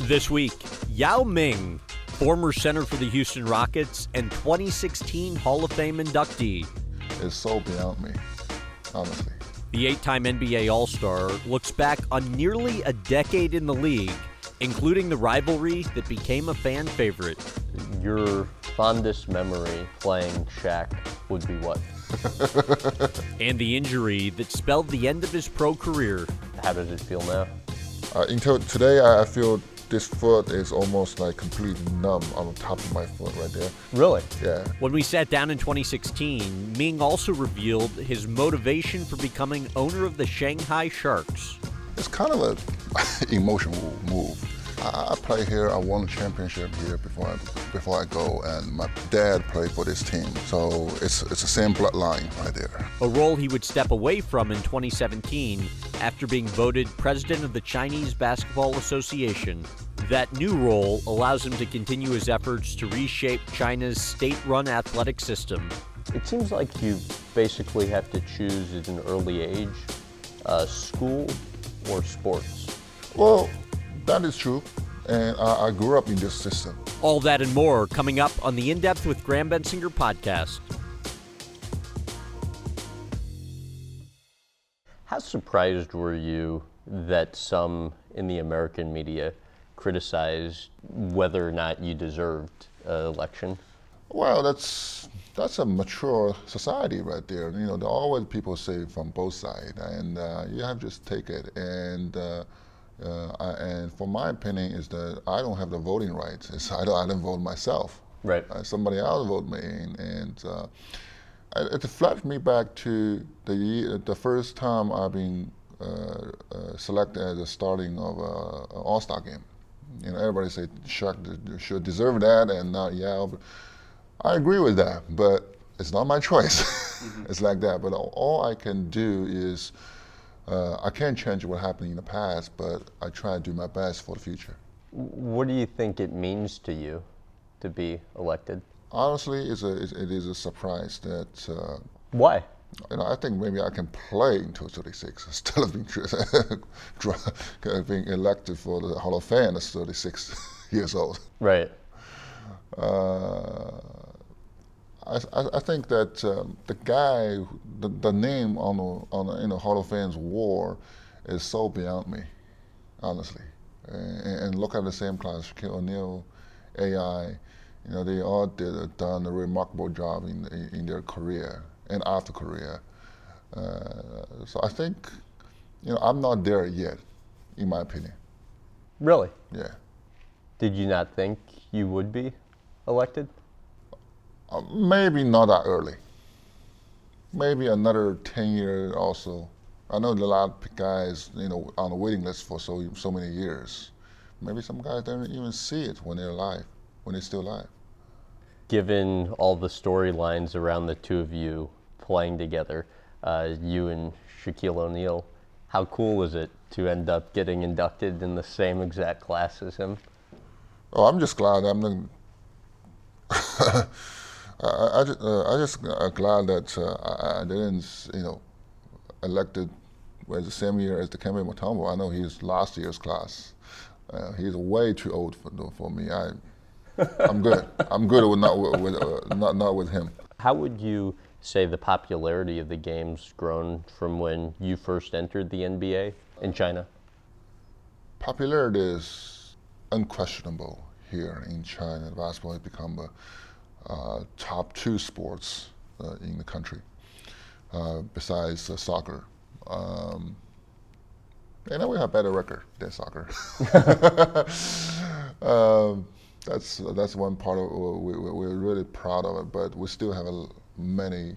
This week, Yao Ming, former center for the Houston Rockets and 2016 Hall of Fame inductee. It's so beyond me, honestly. The eight time NBA All Star looks back on nearly a decade in the league, including the rivalry that became a fan favorite. Your fondest memory playing Shaq would be what? and the injury that spelled the end of his pro career. How does it feel now? Uh, until today, I feel this foot is almost like completely numb on the top of my foot right there. Really? Yeah. When we sat down in 2016, Ming also revealed his motivation for becoming owner of the Shanghai Sharks. It's kind of an emotional move. I, I play here. I won a championship here before I before I go, and my dad played for this team, so it's it's the same bloodline right there. A role he would step away from in 2017 after being voted president of the Chinese Basketball Association. That new role allows him to continue his efforts to reshape China's state-run athletic system. It seems like you basically have to choose at an early age, uh, school or sports. Well, that is true, and I, I grew up in this system. All that and more coming up on the In Depth with Graham Bensinger podcast. How surprised were you that some in the American media criticized whether or not you deserved uh, election? Well, that's that's a mature society right there. You know, there are always people say from both sides, and uh, you have to just take it. And uh, uh, I, and for my opinion is that I don't have the voting rights. It's, I, don't, I didn't vote myself. Right. Uh, somebody else voted me, and, and uh, it, it flashed me back to the year, the first time I've been uh, uh, selected as a starting of an All-Star game. You know, everybody say Shaq should deserve that, and not Yao. But I agree with that, but it's not my choice. mm-hmm. it's like that. But all I can do is uh, I can't change what happened in the past, but I try to do my best for the future. What do you think it means to you to be elected? Honestly, it's a, it is a surprise that. Uh, Why? You know, I think maybe I can play until 36 instead of being, being elected for the Hall of Fame at 36 years old. Right. Uh, I, I, think that um, the guy, the, the name on the, on the, in the Hall of Fame's war is so beyond me, honestly. And, and look at the same class, Shaquille O'Neal, AI, you know, they all did done a remarkable job in, in, in their career and after career. Uh, so I think, you know, I'm not there yet, in my opinion. Really? Yeah. Did you not think you would be elected? Uh, maybe not that early. Maybe another 10 years also. I know a lot of guys, you know, on the waiting list for so so many years. Maybe some guys don't even see it when they're alive, when they're still alive. Given all the storylines around the two of you playing together, uh, you and Shaquille O'Neal, how cool is it to end up getting inducted in the same exact class as him? Oh, I'm just glad I'm the. I, I, just, uh, I just uh, glad that uh, I, didn't, you know, elected was the same year as the Dikembe Mutombo. I know he's last year's class. Uh, he's way too old for for me. I, I'm good. I'm good with not with, uh, not not with him. How would you say the popularity of the game's grown from when you first entered the NBA in China? Popularity is unquestionable here in China. Basketball has become a uh, top two sports uh, in the country, uh, besides soccer. Um, and we have a better record than soccer. um, that's that's one part of we, we're really proud of it, but we still have a, many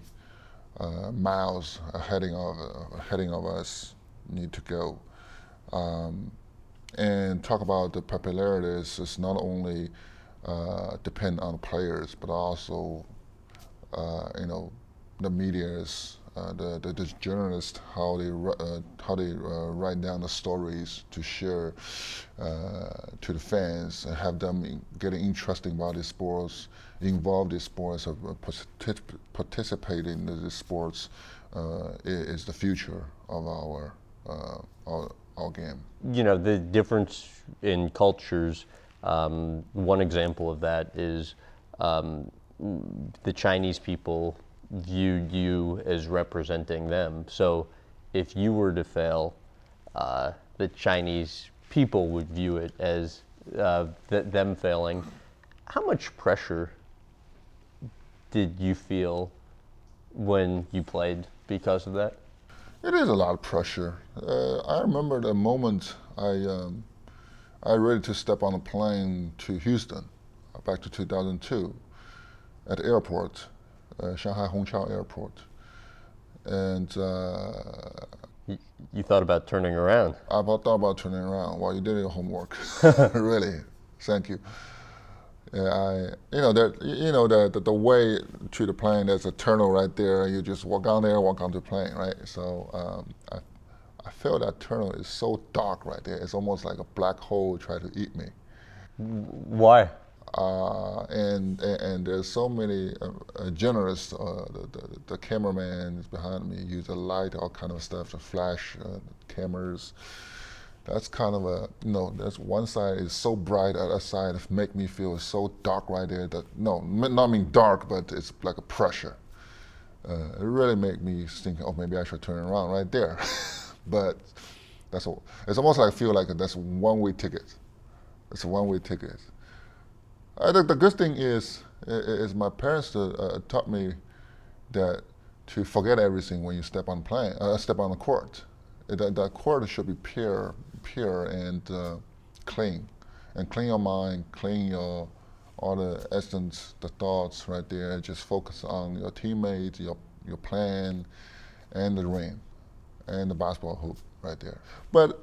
uh, miles ahead of ahead of us need to go. Um, and talk about the popularity is not only uh, depend on players, but also, uh, you know, the media's, uh, the, the, the journalists, how they uh, how they uh, write down the stories to share uh, to the fans and have them getting interested about the sports, involved in sports, uh, participate in the sports is the future of our, our our game. You know, the difference in cultures, um, one example of that is um, the Chinese people viewed you as representing them. So if you were to fail, uh, the Chinese people would view it as uh, th- them failing. How much pressure did you feel when you played because of that? It is a lot of pressure. Uh, I remember the moment I um, I ready to step on a plane to Houston, uh, back to 2002, at the airport, uh, Shanghai Hongqiao Airport, and uh, You, you thought about turning around. I thought about turning around. Well, you did your homework, really. Thank you. Yeah, I, you know, that you know the, the the way to the plane. There's a tunnel right there. You just walk on there, walk onto the plane, right? So um, I, I feel that tunnel is so dark right there. It's almost like a black hole trying to eat me. Why? Uh, and, and and there's so many uh, uh. Uh, the, the the cameraman is behind me. Use a light, all kind of stuff, to flash uh, cameras. That's kind of a you know. That's one side is so bright, other side make me feel so dark right there. That no, not mean dark, but it's like a pressure. Uh, it really make me think, oh, maybe I should turn around right there. but that's all. It's almost like I feel like that's one way ticket. It's a one way ticket. I think the good thing is, is my parents uh, uh, taught me that to forget everything when you step on plane, uh, step on the court. That the court should be pure, pure and uh, clean, and clean your mind, clean your all the essence, the thoughts right there. Just focus on your teammates, your your plan, and the ring, and the basketball hoop right there. But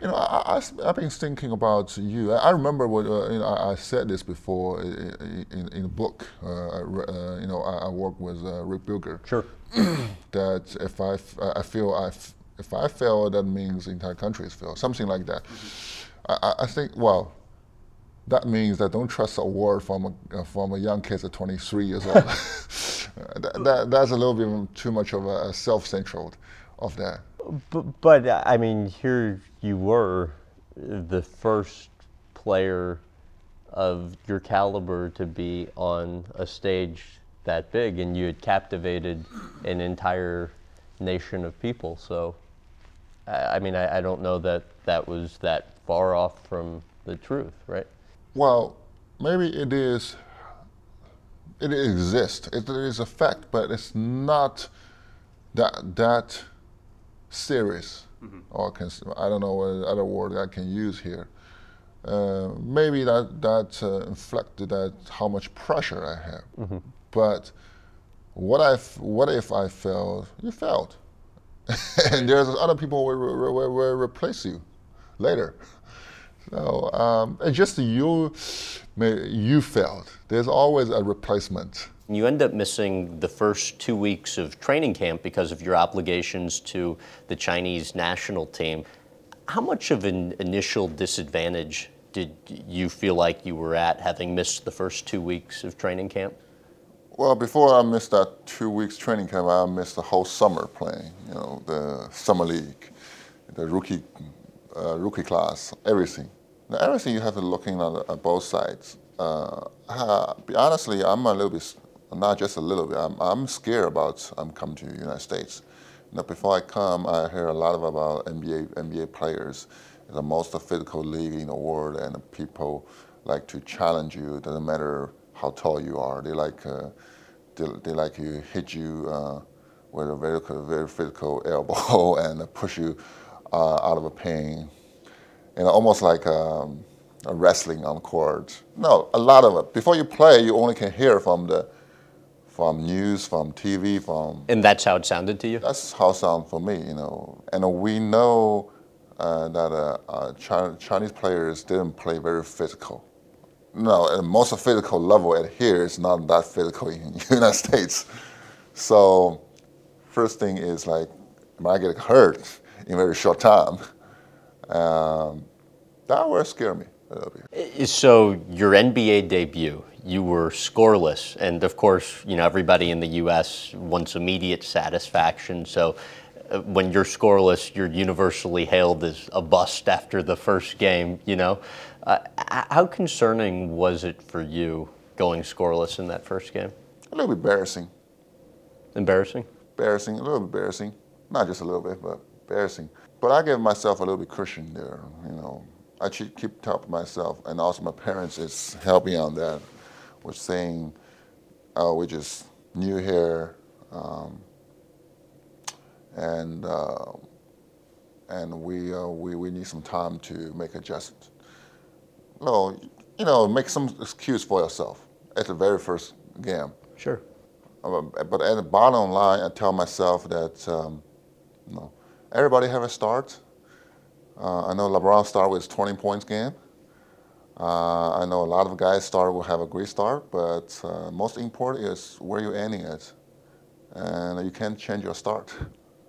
you know, I, I, have been thinking about you. I, I remember what uh, you know, I, I said this before in, in, in a book. Uh, I uh, you know, I, I work with uh, Ric Bucher. Sure. That if I, f- I feel I f- if I fail, that means the entire country has failed. Something like that. I, I- I think well, that means that don't trust a word from a uh, from a young kid at 23 years old. that, that, that's a little bit too much of a self-centered of that. But, but I mean, here you were, the first player of your caliber to be on a stage that big, and you had captivated an entire nation of people. So, I, I mean, I, I don't know that that was that far off from the truth, right? Well, maybe it is. It exists. It is a fact, but it's not that that serious. Or can, I don't know what other word I can use here. Uh, maybe that that uh, inflected that how much pressure I have. But what if what if I failed? You failed, and there's other people will, will, will, will replace you later. So um, and just you, may, you failed. There's always a replacement. You end up missing the first two weeks of training camp because of your obligations to the Chinese national team. How much of an initial disadvantage did you feel like you were at having missed the first two weeks of training camp? Well, before I missed that two weeks training camp, I missed the whole summer playing. You know, the summer league, the rookie, uh, rookie class, everything. Now, everything you have to looking at, at both sides. Uh, honestly, I'm a little bit, not just a little bit. I'm, I'm scared about I'm coming to the United States. Now, before I come, I hear a lot about NBA NBA players. The most physical league in the world, and people like to challenge you. It doesn't matter how tall you are. They like uh, they, they like you hit you uh, with a very very physical elbow and push you uh, out of a pain, and almost like um, a wrestling on court. No, a lot of it. Before you play, you only can hear from the from news, from TV, from And that's how it sounded to you? that's how it sounds for me, you know. And we know uh, that uh, uh, Chi- Chinese players didn't play very physical. No, at the most physical level at here is not that physical in the United States. So, first thing is like, am I get hurt in a very short time? Um, that will scare me a little bit. So your NBA debut, you were scoreless, and of course, you know everybody in the U.S. wants immediate satisfaction. So, uh, when you're scoreless, you're universally hailed as a bust after the first game. You know, uh, how concerning was it for you going scoreless in that first game? A little bit embarrassing. Embarrassing. Embarrassing, a little embarrassing. Not just a little bit, but embarrassing. But I give myself a little bit cushion there. You know, I keep top myself, and also my parents is helping on that, with saying, "Oh, we're just new here." Um, and uh, and we, uh, we we need some time to make adjustments. No, you know, make some excuse for yourself at the very first game. Sure. Uh, but at the bottom line, I tell myself that um, you know, everybody have a start. Uh, I know LeBron started with 20 points game. Uh, I know a lot of guys start will have a great start, but uh, most important is where you're ending it, and you can't change your start.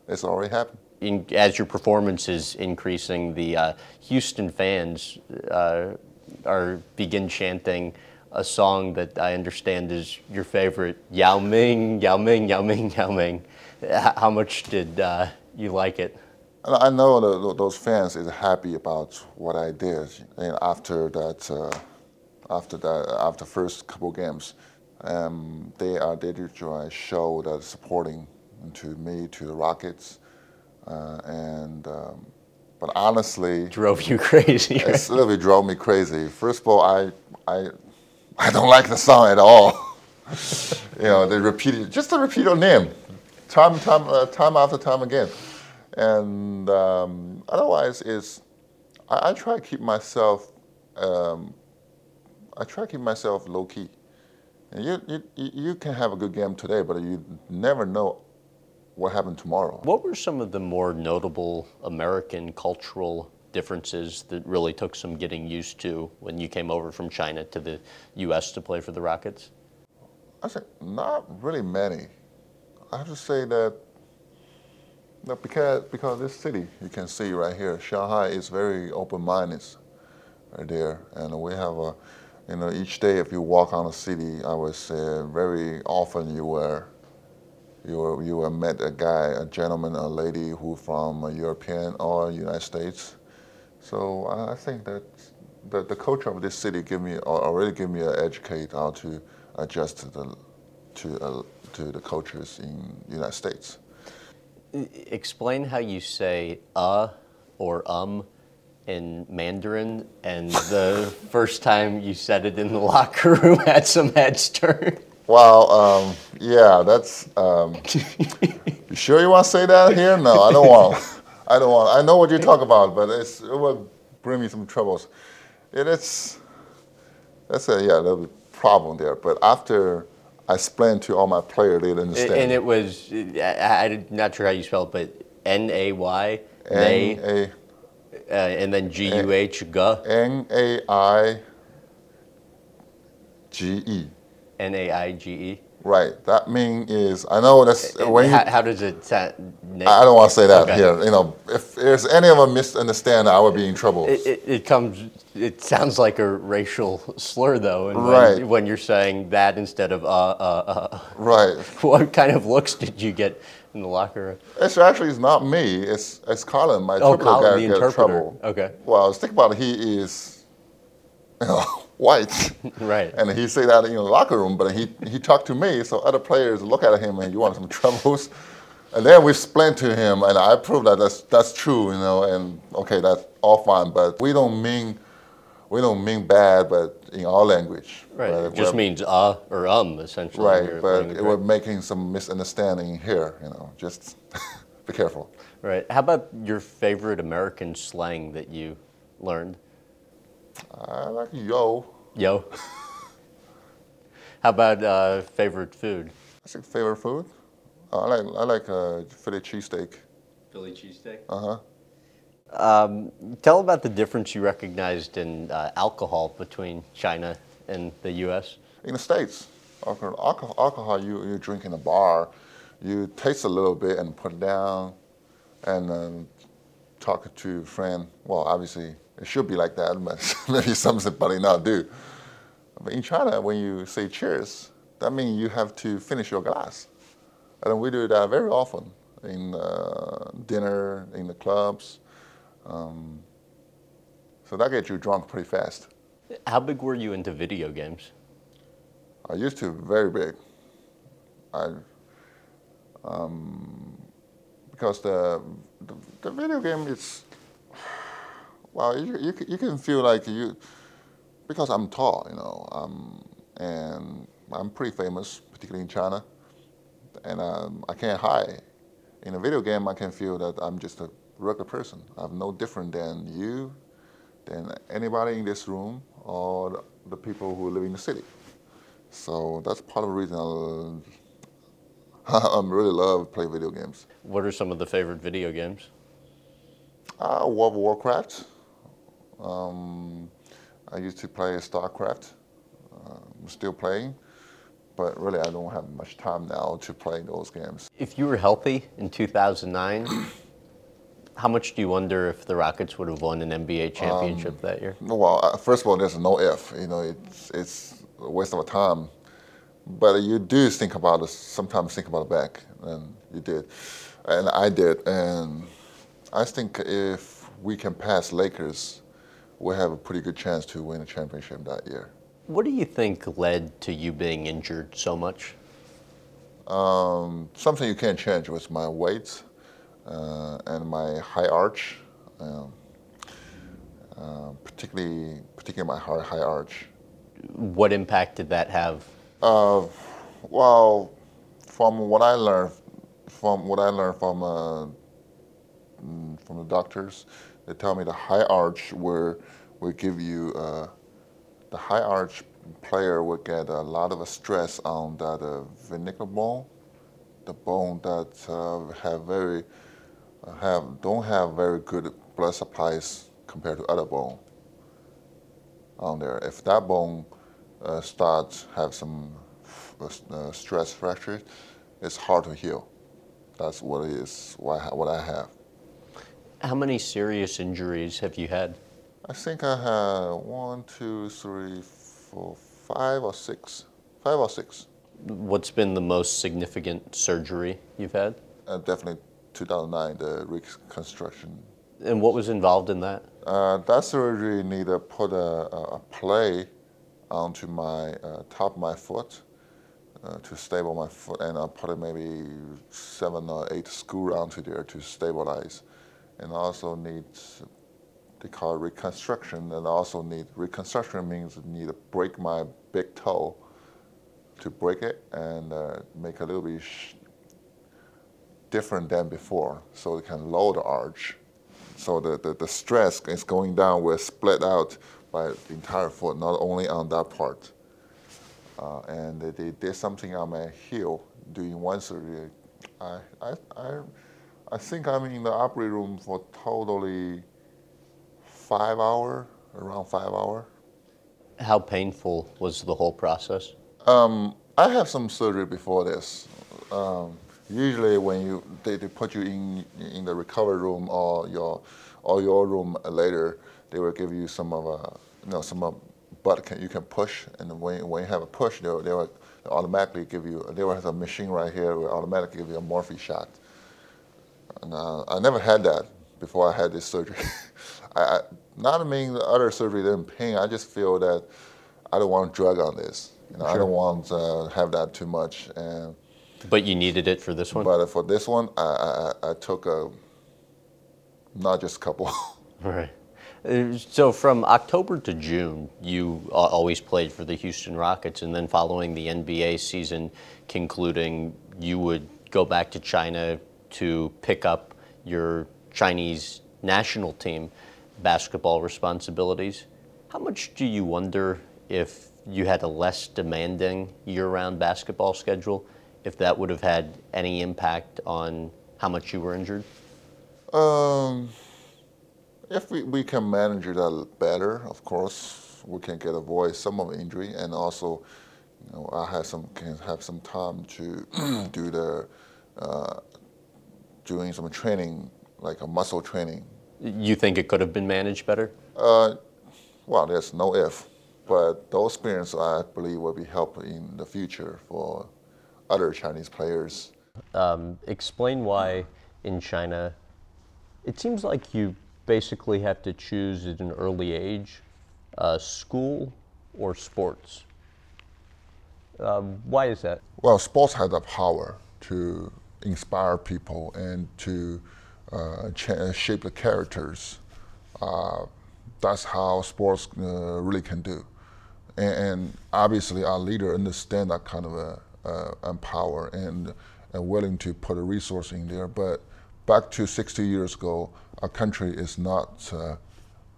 It's already happened. In, as your performance is increasing, the uh, Houston fans uh, are begin chanting a song that I understand is your favorite, Yao Ming, Yao Ming, Yao Ming, Yao Ming. How much did uh, you like it? I know the, those fans is happy about what I did and after that, uh, after that, after first couple games. Um, they are they did show that supporting to me to the Rockets, uh, and um, but honestly, drove you crazy. A little bit drove me crazy. First of all, I I I don't like the song at all. you know, they repeated just to repeat your name, time time uh, time after time again, and um, otherwise is I, I, try to keep myself um, I try to keep myself low key. And you, you you can have a good game today, but you never know what happened tomorrow. What were some of the more notable American cultural differences that really took some getting used to when you came over from China to the U.S. to play for the Rockets? I said, not really many. I have to say that, that because, because this city, you can see right here, Shanghai is very open-minded right there. And we have a, you know, each day if you walk on the city, I would say very often you were you were, you were met a guy, a gentleman, a lady who from a European or United States. So I think that the, the culture of this city give me already give me an educate how to adjust to the to uh, to the cultures in United States. Explain how you say uh or um in Mandarin, and the first time you said it in the locker room had some heads turned. Well, um, yeah, that's. Um, you sure you want to say that here? No, I don't want. I don't want. I know what you talk about, but it will bring me some troubles. It is. That's a yeah, there's a problem there. But after I explained to all my players, they didn't understand. And it was. I, am not sure how you spell it, but N A Y. N A. Uh, and then G U H G. N A I G. N A I G. Right. That mean is I know that's uh, when how, you, how does it? I don't want to say that okay. here. You know, if there's any of them misunderstand, I would be in trouble. It, it, it, comes. It sounds like a racial slur, though. And right. When, when, you're saying that instead of uh uh uh. Right. What kind of looks did you get in the locker room? It's actually it's not me. It's it's Colin, my oh, interpreter. Colin, the interpreter. trouble. Okay. Well, think about it. He is. You know, white. Right. And he say that in the locker room, but he, he talked to me, so other players look at him and you want some troubles. And then we explained to him, and I proved that that's, that's true, you know, and okay, that's all fine, but we don't mean, we don't mean bad, but in our language. Right, it just means uh or um, essentially. Right, but it was making some misunderstanding here, you know, just be careful. Right, how about your favorite American slang that you learned? I like yo. Yo. How about uh, favorite food? I think favorite food. Uh, I like I like uh, Philly cheesesteak. Philly cheesesteak. Uh huh. Um, tell about the difference you recognized in uh, alcohol between China and the U.S. In the states, alcohol, alcohol you you drink in a bar, you taste a little bit and put it down, and um, talk to a friend. Well, obviously it should be like that, but maybe somebody not do. But in China, when you say cheers, that means you have to finish your glass. And we do that very often. in uh, dinner, in the clubs. Um, so that gets you drunk pretty fast. How big were you into video games? I used to very big. I um, because the, the, the video game is well you, you you can feel like you because I'm tall you know um, and I'm pretty famous particularly in China and um, I can't hide in a video game I can feel that I'm just a regular person I'm no different than you than anybody in this room or the people who live in the city so that's part of the reason I I really love play video games. What are some of the favorite video games? Uh, World of Warcraft. Um, I used to play StarCraft. Uh, I'm still playing, but really I don't have much time now to play those games. If you were healthy in 2009, how much do you wonder if the Rockets would have won an NBA championship um, that year? Well, uh, first of all, there's no if. You know, it's it's a waste of time but you do think about it, sometimes think about it back, and you did. And I did. And I think if we can pass Lakers, we have a pretty good chance to win a championship that year. What do you think led to you being injured so much? Um, something you can't change was my weight uh, and my high arch, um, uh, particularly particularly my high, high arch. What impact did that have uh, well, from what I learned, from what I learned from uh, mm, from the doctors, they tell me the high arch will will give you uh, the high arch player will get a lot of stress on that uh, bone, the bone that uh, have very have don't have very good blood supplies compared to other bone on there. If that bone uh, starts have some uh, stress fractures, it's hard to heal. That's what it is. What I have. How many serious injuries have you had? I think I had one, two, three, four, five or six. Five or six. What's been the most significant surgery you've had? Uh, definitely 2009, the reconstruction. And what was involved in that? Uh, that surgery needed to put a, a plate onto my uh, top of my foot uh, to stable my foot, and I put maybe seven or eight screw onto there to stabilize. And also need they call it reconstruction, and also need reconstruction means need to break my big toe to break it and uh, make a little bit different than before, so it can lower the arch. So the, the, the stress is going down, will split out by the entire foot, not only on that part. Uh, and they, did something on my heel doing one surgery. I, I, I, I think I'm in the operating room for totally five hour, around five hour. How painful was the whole process? Um, I have some surgery before this. Um, usually when you they, they put you in in the recovery room or your or your room later, they will give you some of a you know some of but can, you can push, and when, when you have a push, they will, they will automatically give you. They will have a machine right here will automatically give you a morphine shot. And uh, I never had that before I had this surgery. I, I, not mean the other surgery didn't pain. I just feel that I don't want to drug on this. You know, sure. I don't want to have that too much. And but you needed it for this one. But for this one, I, I, I took a not just a couple. Right. Uh, so from October to June, you always played for the Houston Rockets, and then following the NBA season concluding, you would go back to China to pick up your Chinese national team basketball responsibilities. How much do you wonder if you had a less demanding year-round basketball schedule, if that would have had any impact on how much you were injured? Um if we, we can manage that better, of course, we can get avoid some of injury, and also, you know, I have some can have some time to do the uh, doing some training, like a muscle training. You think it could have been managed better? Uh, well, there's no if, but those experience I believe will be helpful in the future for other Chinese players. Um, explain why in China it seems like you basically have to choose at an early age uh, school or sports. Um, why is that? Well, sports has the power to inspire people and to uh, shape the characters. Uh, that's how sports uh, really can do. And, and, obviously, our leader understand that kind of a, uh, power and, willing to put a resource in there. But back to 60 years ago, our country is not, uh,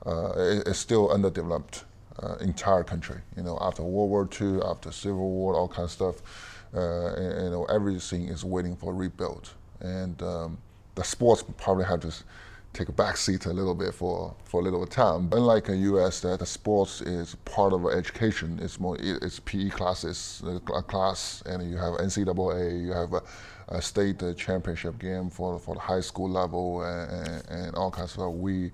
uh, still underdeveloped. Uh, entire country, you know, after World War II, after Civil War, all kind of stuff, uh, you know, everything is waiting for rebuild. And um, the sports probably have to take a back seat a little bit for, for a little time. Unlike in U.S., that the sports is part of education. It's more it's PE classes, a class, and you have NCAA, you have a, a state championship game for for the high school level, and, and all kinds of stuff. We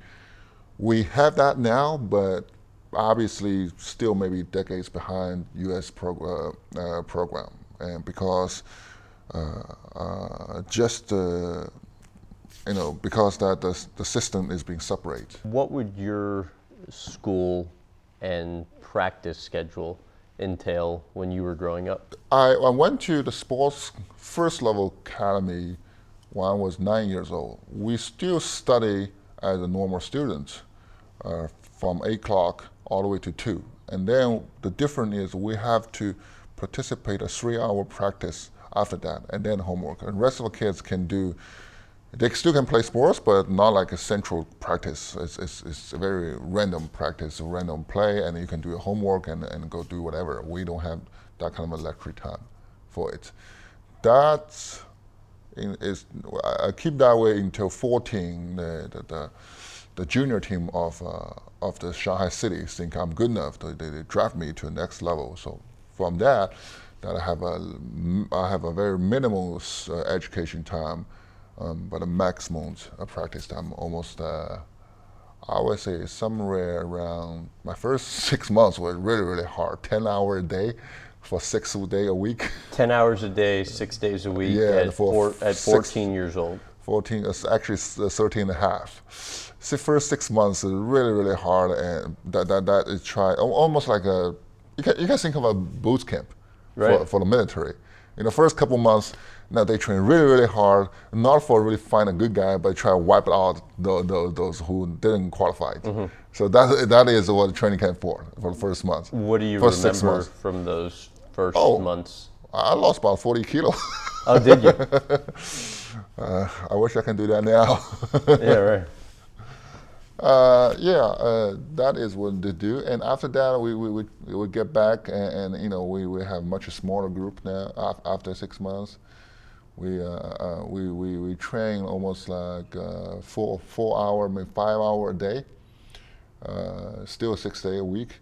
we have that now, but obviously still maybe decades behind U.S. Prog- uh, uh, program, and because uh, uh just you know, because that the, the system is being separated. What would your school and practice schedule entail when you were growing up? I, I went to the sports first level academy when I was nine years old. We still study as a normal student uh, from 8 o'clock all the way to 2. And then the difference is we have to participate a three hour practice after that and then homework. And the rest of the kids can do they still can play sports, but not like a central practice. It's, it's, it's a very random practice, random play, and you can do your homework and, and go do whatever. We don't have that kind of a lecture time for it. That is, is I keep that way until 14. The, the, the, the junior team of, uh, of the Shanghai City think I'm good enough. They, they, draft me to the next level. So from that, that I have a, I have a very minimal uh, education time um, but the maximum practice time almost, uh, I would say somewhere around, my first six months was really, really hard. 10 hour a day for six day a week. 10 hours a day, six days a week yeah, at, four, at 14 six, years old. 14, it's actually uh, 13 and a half. The first six months is really, really hard and that, that, that is try, almost like a, you can, you can think of a boot camp right. for, for the military. In the first couple months, now they train really, really hard, not for really find a good guy, but try to wipe out the, the, those who didn't qualify. Mm-hmm. So that that is what training camp for for the first month. What do you first remember from those first oh, months? I lost about 40 kilos. oh, did you? uh, I wish I can do that now. yeah, right. Uh, yeah, uh, that is what they do. And after that, we we, we, we get back, and, and, you know we, we have much smaller group now after six months. We, uh, uh, we, we, we train almost like uh, four, four hour, maybe five hour a day. Uh, still six day a week,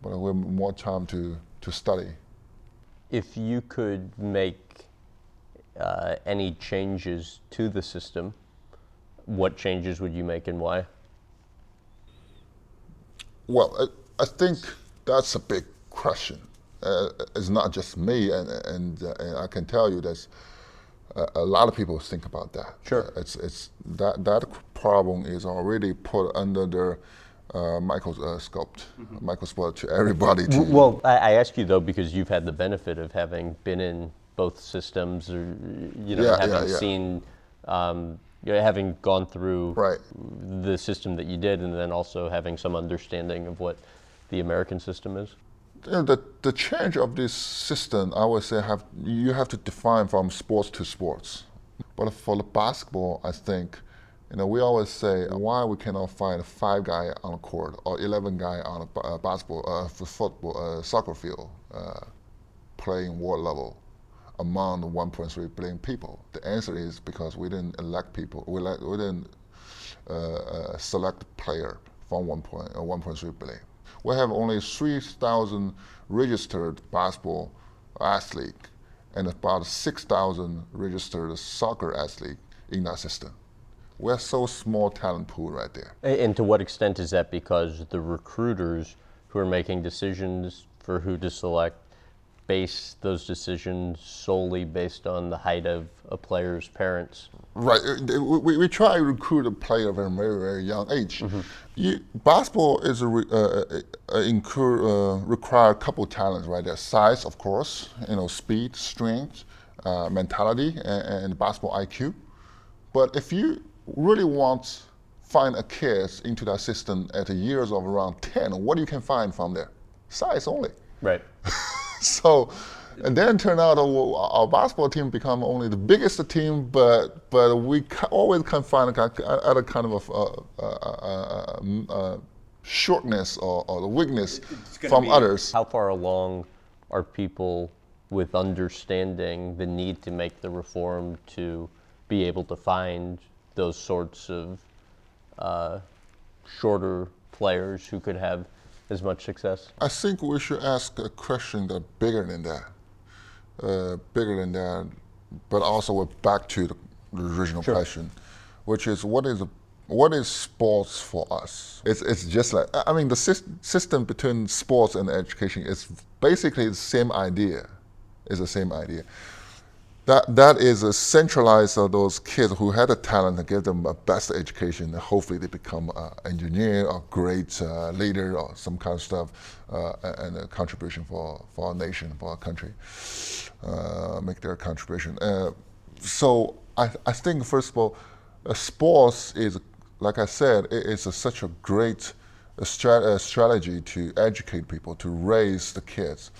but we have more time to, to study. If you could make any changes to the system, what changes would you make and why? Well, I, I think that's a big question. Uh, it's not just me, and, and, and I can tell you that a lot of people think about that. Sure. Uh, it's it's that that problem is already put under the uh, microscope, uh, mm-hmm. microscope to everybody. To well, I, I ask you though because you've had the benefit of having been in both systems, or you know, yeah, having yeah, yeah. seen, um, you know, having gone through right. the system that you did, and then also having some understanding of what the American system is the, the change of this system, I would say, have you have to define from sports to sports. But for the basketball, I think, you know, we always say why we cannot find five guy on a court or 11 guy on a basketball, uh, football, uh, soccer field uh, playing world level among the 1.3 billion people. The answer is because we didn't elect people, we, we didn't uh, uh, select player from 1.3 billion we have only 3,000 registered basketball athletes and about 6,000 registered soccer athletes in that system. We're so small talent pool right there. And to what extent is that because the recruiters who are making decisions for who to select base those decisions solely based on the height of a player's parents. Right. Uh, we, we try to recruit a player at a very, very young age. Mm-hmm. You, basketball is a, uh, uh, uh, incur, uh, require a couple talents, right? There, size, of course, you know, speed, strength, uh, mentality, and, and, basketball IQ. But if you really want find a kid into that system at the years of around 10, what you can find from there? Size only. Right. so and then turned out our basketball team become only the biggest team, but but we always can find a, a kind of a, a, a shortness or, or, the weakness from others. How far along are people with understanding the need to make the reform to be able to find those sorts of uh, shorter players who could have as much success? I think we should ask a question that bigger than that uh, bigger than that, but also we're back to the, the original sure. question, which is what is what is sports for us? It's it's just like I mean the system between sports and education is basically the same idea. Is the same idea that that is a centralized uh, those kids who had a talent and give them a best education and hopefully they become an engineer or great uh, leader or some kind of stuff uh, and a contribution for, for our nation for our country uh, make their contribution. Uh, so I, I think first of all sports is like I said it is a, such a great strat- strategy to educate people to raise the kids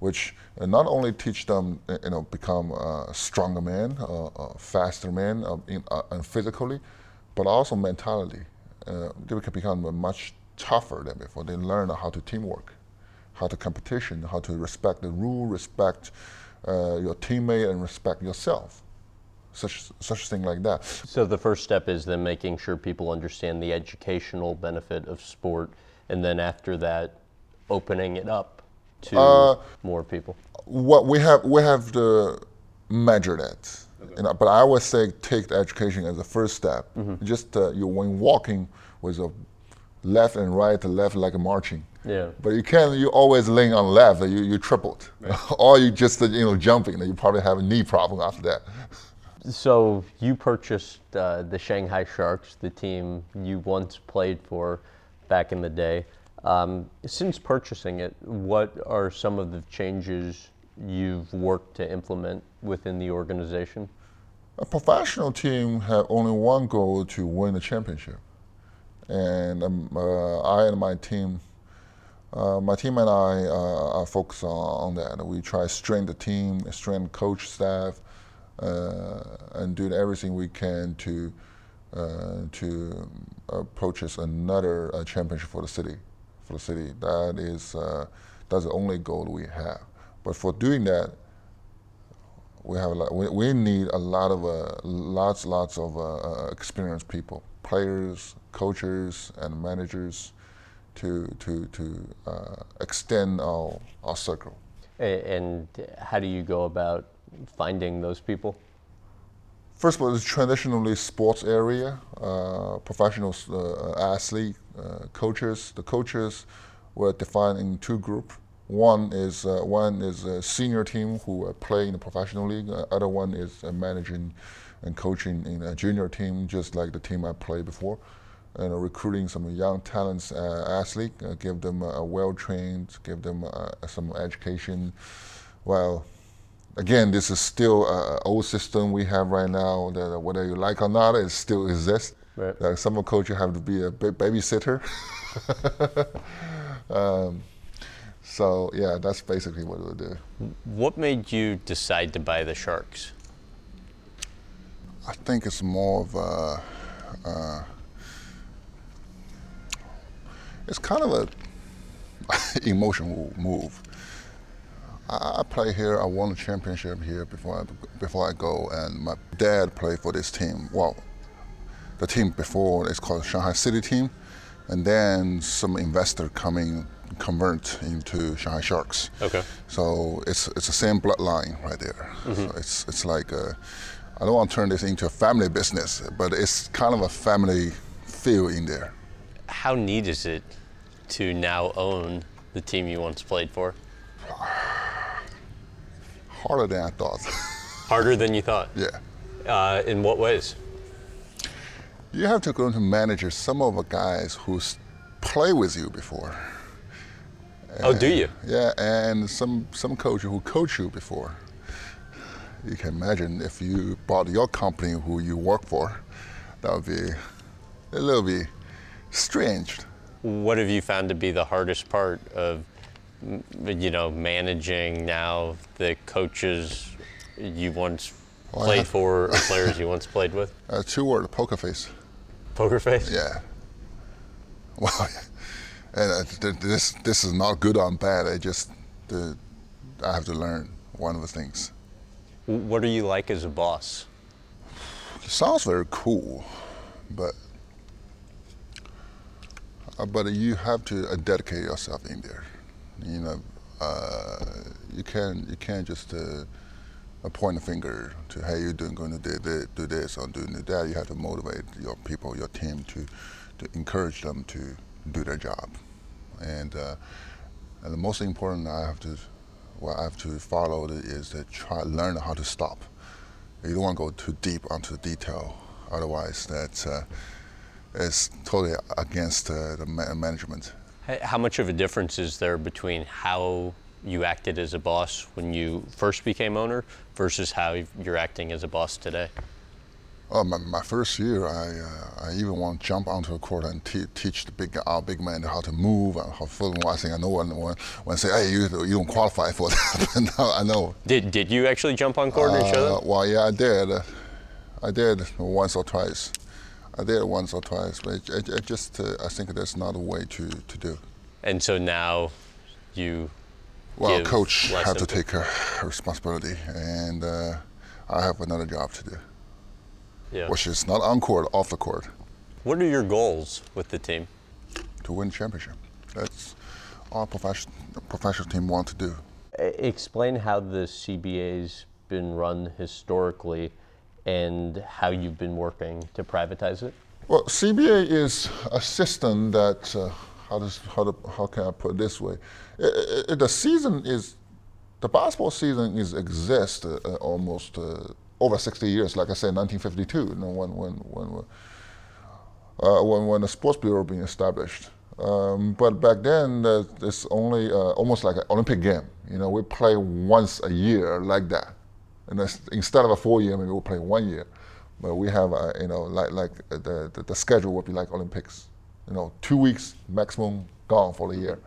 which not only teach them, you know, become a stronger man, a faster man, in, and physically, but also mentally. Uh, they can become much tougher than before. They learn how to teamwork, how to competition, how to respect the rule, respect uh, your teammate, and respect yourself. Such such thing like that. So the first step is then making sure people understand the educational benefit of sport, and then after that, opening it up to uh, more people? What we have we have to measure that. Okay. You know, but I would say take the education as a first step. Mm-hmm. Just uh, you when walking with a left and right, left like a marching. Yeah. But you can't. You always lean on left. You you tripled, right. or you just you know jumping. You probably have a knee problem after that. So you purchased uh, the Shanghai Sharks, the team you once played for back in the day. Um, since purchasing it, what are some of the changes you've worked to implement within the organization? A professional team have only one goal to win the championship, and um, uh, I and my team, uh, my team and I uh, are focused on, on, that. We try to strengthen the team, strengthen coach staff, uh, and do everything we can to uh, to purchase another uh, championship for the city for the city. That is uh, that's the only goal we have. But for doing that, we have a lot, we, we need a lot of uh, lots lots of uh, uh, experienced people, players, coaches, and managers, to to to uh, extend our our circle. And how do you go about finding those people? First of all, it's traditionally sports area, uh, professional uh, athlete, uh, coaches. The coaches were defined in two groups. One is uh, one is a senior team who play in the professional league. Uh, other one is managing and coaching in a junior team, just like the team I played before, and recruiting some young talents, athlete, give them a well trained, give them some education. Well, again, this is still an old system we have right now that whether you like or not, it still exists. Right. That summer coach you have to be a babysitter. um, so yeah, that's basically what it would do. What made you decide to buy the Sharks? I think it's more of a. Uh, it's kind of a emotional move. I, play here. I won a championship here before I, before I go, and my dad played for this team. Well, the team before is called Shanghai City Team, and then some investor coming convert into Shanghai Sharks. Okay. So it's it's the same bloodline right there. Mm-hmm. So it's it's like I I don't want to turn this into a family business, but it's kind of a family feel in there. How neat is it to now own the team you once played for? harder than I thought. Harder than you thought. yeah. Uh, in what ways? You have to go to manage some of the guys who play with you before. Oh, do you? Yeah, and some some coach who coach you before. You can imagine if you bought your company who you work for, that would be a little bit strange. What have you found to be the hardest part of, you know, managing now the coaches you once Well, played have- for or players you once played with? Uh, two word poker face. Poker face. Yeah. Well, and uh, th- this this is not good or bad. I just uh, I have to learn one of the things. What are you like as a boss? It sounds very cool, but uh, but you have to uh, dedicate yourself in there. You know, uh, you can't you can't just uh, uh, point a finger to hey you're doing going to do, thi- do this or doing that. You have to motivate your people, your team to to encourage them to do their job, and uh, and the most important I have to what I have to follow is to try learn how to stop. You don't want to go too deep onto the detail. Otherwise that uh, is totally against uh, the ma- management How much of a difference is there between how you acted as a boss when you first became owner versus how you're acting as a boss today? oh, my, my first year I, uh, I even want to jump onto the court and te- teach the big our big man how to move and how to I think I know when, when, when say hey you, you don't qualify for that. But now I know. Did, did you actually jump on court and show Uh, them? well yeah I did. Uh, I did once or twice I did once or twice but it, it, it just uh, I think that's not a way to, to do And so now you Well, coach have to take uh, responsibility, and uh, I have another job to do, yeah. which is not on court, off the court, What are your goals with the team? to win championship. That's all professional professional team want to do. Explain how the CBA's been run historically and how you've been working to privatize it. Well, CBA is a system that uh, how does how, to, how can I put it this way? I- I- the season is the basketball season is exist uh, uh, almost uh, over 60 years. Like I said, 1952, you know, when when when uh, when when the sports bureau being established. Um, but back then, uh, it's only almost like an Olympic game. You know, we play once a year like that, and instead of a four year, maybe we'll play one year. But we have, you know, like like the, the the schedule would be like Olympics. You know, two weeks maximum gone for the year.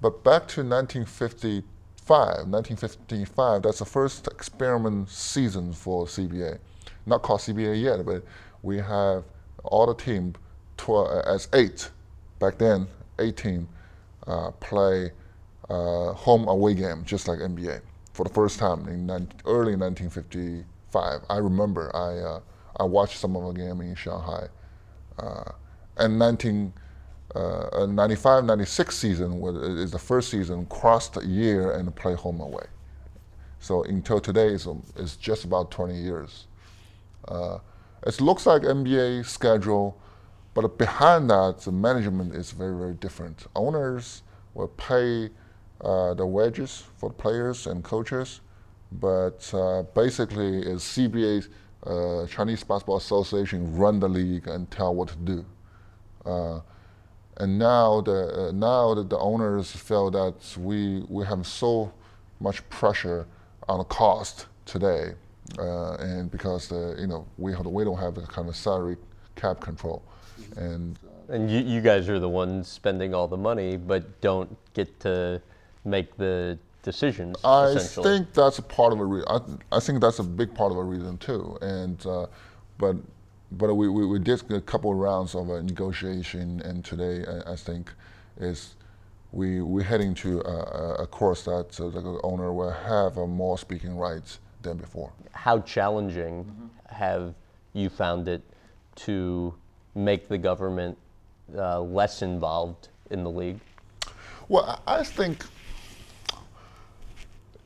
But back to 1955, 1955, that's the first experiment season for CBA. Not called CBA yet, but we have all the team uh, as eight, back then, eight team, uh, play uh, home away game, just like NBA, for the first time in early 1955. I remember I, uh, I watched some of the game in Shanghai. Uh, and 19, uh, 95 96 season was, is the first season crossed a year and play home away. So until today, it's, um, it's just about 20 years. Uh, it looks like NBA schedule, but behind that, the management is very, very different. Owners will pay uh, the wages for players and coaches, but uh, basically, is CBA, uh, Chinese Basketball Association, run the league and tell what to do. Uh, and now the uh, now that the owners feel that we we have so much pressure on the cost today, and because you know we we don't have the kind of salary cap control, and And you, you guys are the ones spending all the money, but don't get to make the decisions. I think that's a part of a re- I, I think that's a big part of a reason too. And uh, but but we, we, we did a couple of rounds of uh, negotiation, and today I, I think is we we're heading to a, a- course that the owner will have uh, more speaking rights than before. How challenging have you found it to make the government uh, less involved in the league? Well, I think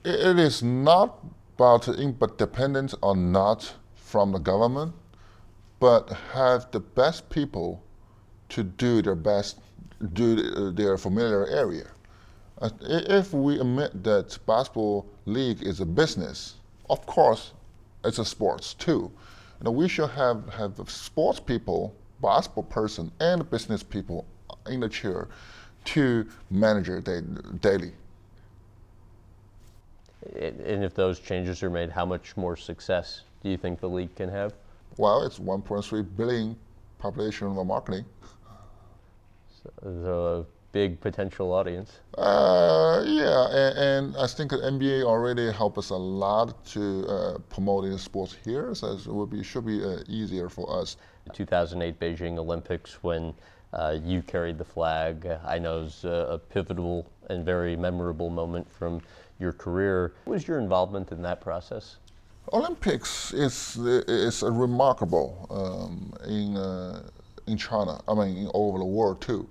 it is not about in- but dependent on not from the government, but have the best people to do their best, do their familiar area. Uh, if we admit that basketball league is a business, of course, it's a sports too. You know, we should have, have sports people, basketball person, and business people in the chair to manage it daily. And if those changes are made, how much more success do you think the league can have? Well, it's 1.3 billion population of marketing. So, a big potential audience. Uh, yeah, and, and, I think the NBA already helped us a lot to uh, promoting sports here, so it would be should be uh, easier for us. The 2008 Beijing Olympics, when uh, you carried the flag, I know is a pivotal and very memorable moment from your career. What was your involvement in that process? Olympics is is remarkable um, in uh, in China. I mean, all over the world too.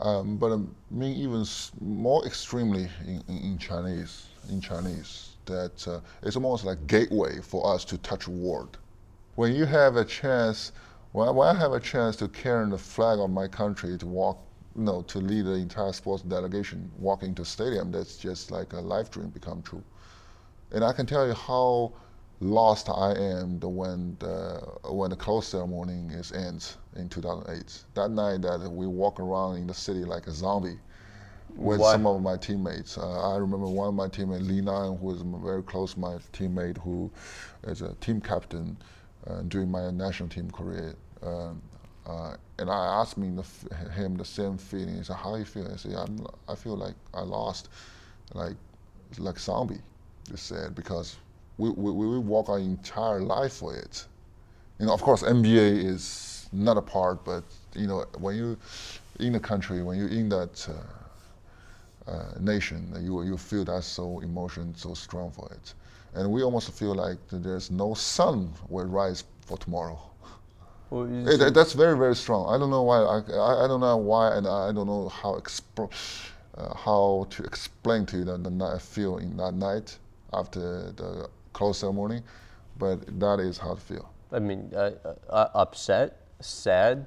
Um, but um, I mean, even more extremely in, in, in, Chinese. In Chinese, that uh, it's almost like gateway for us to touch world. When you have a chance, when, when I have a chance to carry the flag of my country to walk, you know, to lead the entire sports delegation walking to stadium, that's just like a life dream become true. And I can tell you how lost I am the, when the, when the close ceremony is ends in 2008. That night that we walk around in the city like a zombie with what? some of my teammates. Uh, I remember one of my teammates, Li Nan, who is very close my teammate, who is a team captain uh, during my national team career. Um, uh, and I asked me him the same feeling. He said, "How you feel?" I said, "I feel like I lost, like like zombie." He said because we, we, we walk our entire life for it. You know, of course, NBA is not a part, but you know, when you in the country, when you're in that uh, uh, nation, you you feel that so emotion so strong for it, and we almost feel like there's no sun will rise for tomorrow. Well, it, that's very very strong. I don't know why. I, I, I don't know why, and I don't know how exp- uh, how to explain to you the, the feel in that night after the close ceremony, but that is how to feel. I mean, uh, uh, upset, sad.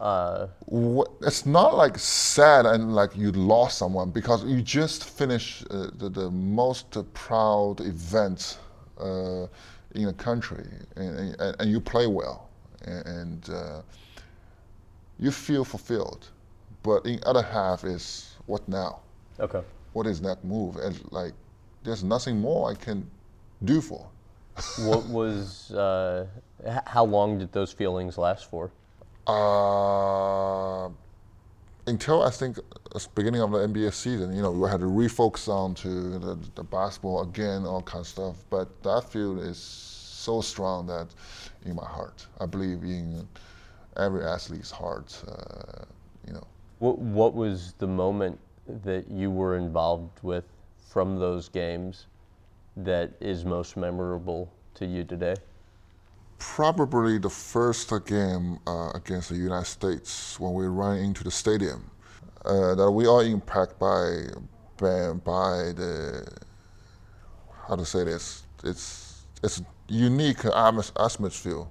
Uh, what, it's not like sad and like you lost someone because you just finished uh, the, the, most proud event uh, in a country and, and, and, you play well and, uh, you feel fulfilled. But in other half is what now? Okay. What is that move? And like, there's nothing more I can do for. what was, uh, how long did those feelings last for? Uh, until I think the beginning of the NBA season, you know, we had to refocus on to the, the, basketball again, all kind of stuff. But that feel is so strong that in my heart, I believe in every athlete's heart, uh, you know. What, what was the moment that you were involved with from those games that is most memorable to you today? Probably the first game uh, against the United States when we ran into the stadium. Uh, that we are impacted by, by, by the how to say this. It's it's unique atmosphere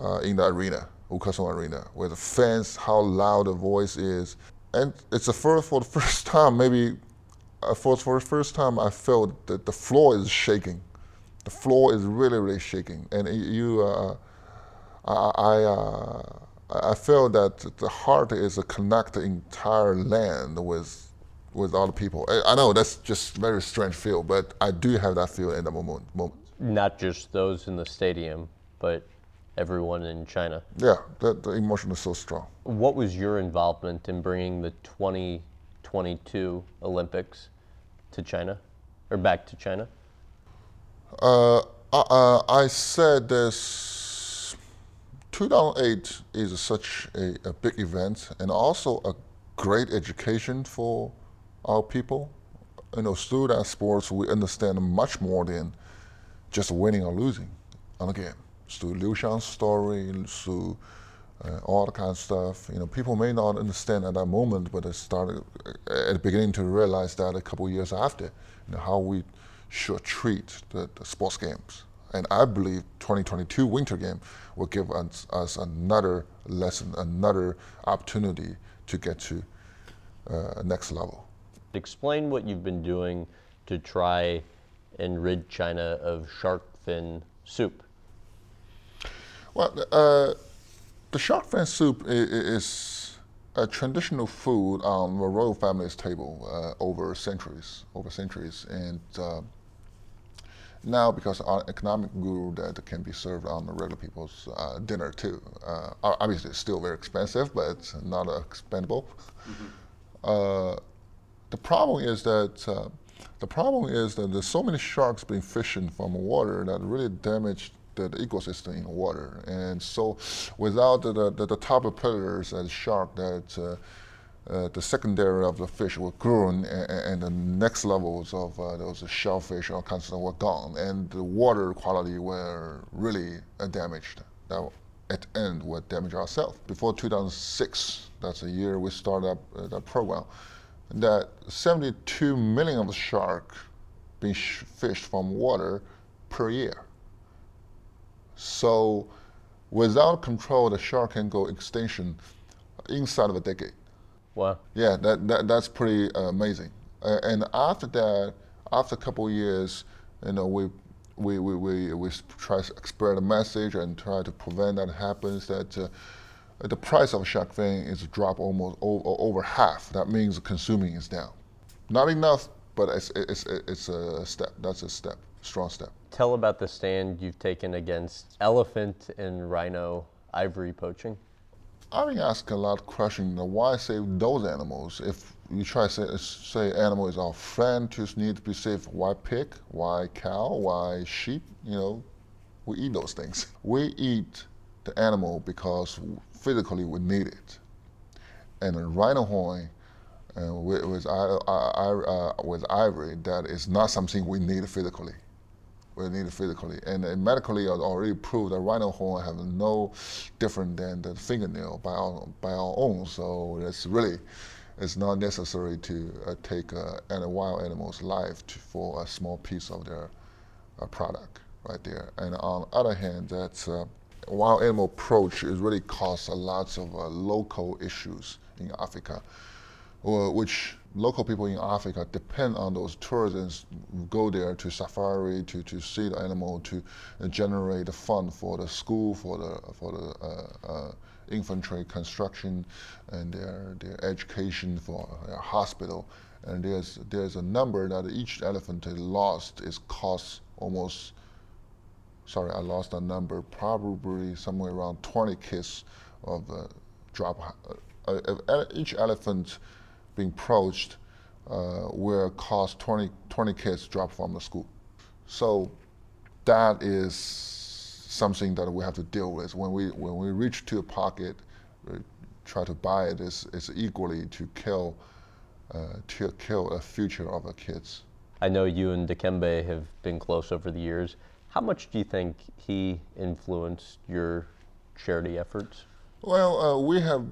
uh, in the arena, Wukesong Arena, where the fans, how loud the voice is, and it's the first for the first time maybe uh, for, for the first time, I felt that the floor is shaking. The floor is really, really shaking. And you, uh, I, I, uh, I felt that the heart is a connect the entire land with with other people. I, I know that's just very strange feel, but I do have that feel in the moment. moment. Not just those in the stadium, but everyone in China. Yeah, the, the emotion is so strong. What was your involvement in bringing the 2022 Olympics to China or back to China? Uh, uh, I said this 2008 is such a, a, big event and also a great education for our people. You know, through that sports, we understand much more than just winning or losing on a game. Through Liu Xiang's story, through uh, all kind of stuff. You know, people may not understand at that moment, but they started uh, at the beginning to realize that a couple years after, you know, how we should treat the, the, sports games. And I believe 2022 Winter Game will give us, us another lesson, another opportunity to get to uh, next level. Explain what you've been doing to try and rid China of shark fin soup. Well, uh, the shark fin soup is a traditional food on the royal family's table uh, over centuries, over centuries, and uh, now because our economic grew that can be served on the regular people's uh, dinner too. Uh, obviously, it's still very expensive, but it's not expendable. Mm-hmm. Uh, the problem is that uh, the problem is that there's so many sharks being fishing from water that really damage the, the ecosystem in water. And so, without the, the, the top predators as shark that uh, uh, the secondary of the fish were grown, and, and the next levels of uh, those shellfish, kinds of were gone, and the water quality were really uh, damaged. That at end would damage ourselves. Before 2006, that's the year we started up uh, that program, that 72 million of the shark being fished from water per year. So, without control, the shark can go extinction inside of a decade. Wow. Yeah, that, that that's pretty uh, amazing. Uh, and after that, after a couple of years, you know, we we, we, we, we try to spread a message and try to prevent that happens that uh, the price of shark fin is drop almost over, over half. That means consuming is down. Not enough, but it's, it's, it's a step. That's a step, strong step. Tell about the stand you've taken against elephant and rhino ivory poaching. I've been asked a lot of questions. Why save those animals? If you try to say, say animal is our friend, just need to be safe. Why pig? Why cow? Why sheep? You know, we eat those things. We eat the animal because physically we need it. And a rhino horn uh, with, with, uh, with ivory, that is not something we need physically we need physically. And, and medically, already proved that rhino horn have no different than the fingernail by our, by our own. So it's really, it's not necessary to uh, take uh, a wild animal's life to, for a small piece of their uh, product right there. And on the other hand, that uh, wild animal approach is really caused a lot of uh, local issues in Africa, which local people in Africa depend on those tourists go there to safari to, to see the animal to uh, generate the fund for the school for the for the uh, uh, infantry construction and their their education for their hospital. And there's there's a number that each elephant lost is cost almost sorry I lost a number probably somewhere around 20 kids of uh, drop uh, each elephant being poached uh, where cost 20, 20 kids drop from the school. So that is something that we have to deal with. When we, when we reach to a pocket, try to buy it, it's, it's equally to kill, uh, to kill a future of the kids. I know you and Dikembe have been close over the years. How much do you think he influenced your charity efforts? Well, uh, we have